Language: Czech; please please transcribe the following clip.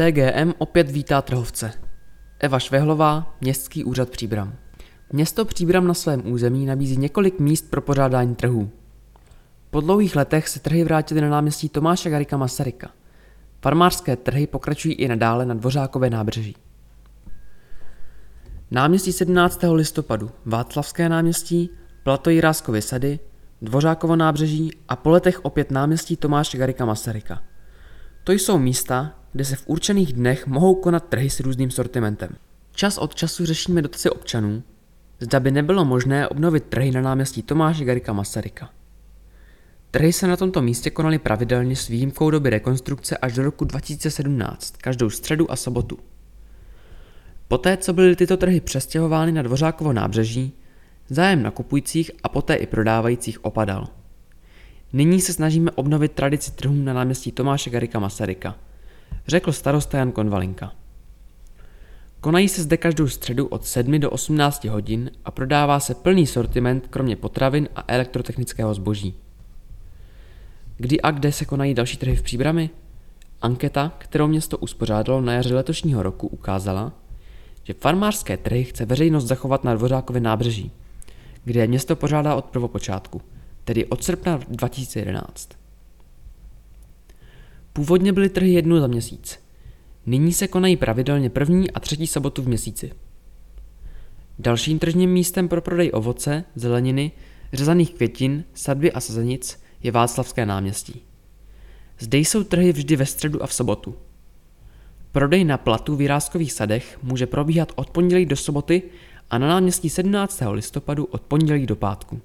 TGM opět vítá trhovce. Eva Švehlová, Městský úřad Příbram. Město Příbram na svém území nabízí několik míst pro pořádání trhů. Po dlouhých letech se trhy vrátily na náměstí Tomáše Garika Masaryka. Farmářské trhy pokračují i nadále na Dvořákové nábřeží. Náměstí 17. listopadu, Václavské náměstí, Platojiráskovy sady, Dvořákovo nábřeží a po letech opět náměstí Tomáše Garika Masaryka. To jsou místa, kde se v určených dnech mohou konat trhy s různým sortimentem. Čas od času řešíme dotazy občanů, zda by nebylo možné obnovit trhy na náměstí Tomáše Garika Masaryka. Trhy se na tomto místě konaly pravidelně s výjimkou doby rekonstrukce až do roku 2017, každou středu a sobotu. Poté, co byly tyto trhy přestěhovány na Dvořákovo nábřeží, zájem nakupujících a poté i prodávajících opadal. Nyní se snažíme obnovit tradici trhů na náměstí Tomáše Garika Masaryka, řekl starosta Jan Konvalinka. Konají se zde každou středu od 7 do 18 hodin a prodává se plný sortiment kromě potravin a elektrotechnického zboží. Kdy a kde se konají další trhy v Příbrami? Anketa, kterou město uspořádalo na jaře letošního roku, ukázala, že farmářské trhy chce veřejnost zachovat na Dvořákově nábřeží, kde je město pořádá od prvopočátku, tedy od srpna 2011. Původně byly trhy jednu za měsíc. Nyní se konají pravidelně první a třetí sobotu v měsíci. Dalším tržním místem pro prodej ovoce, zeleniny, řezaných květin, sadby a sazenic je Václavské náměstí. Zde jsou trhy vždy ve středu a v sobotu. Prodej na platu v Jiráskových sadech může probíhat od pondělí do soboty a na náměstí 17. listopadu od pondělí do pátku.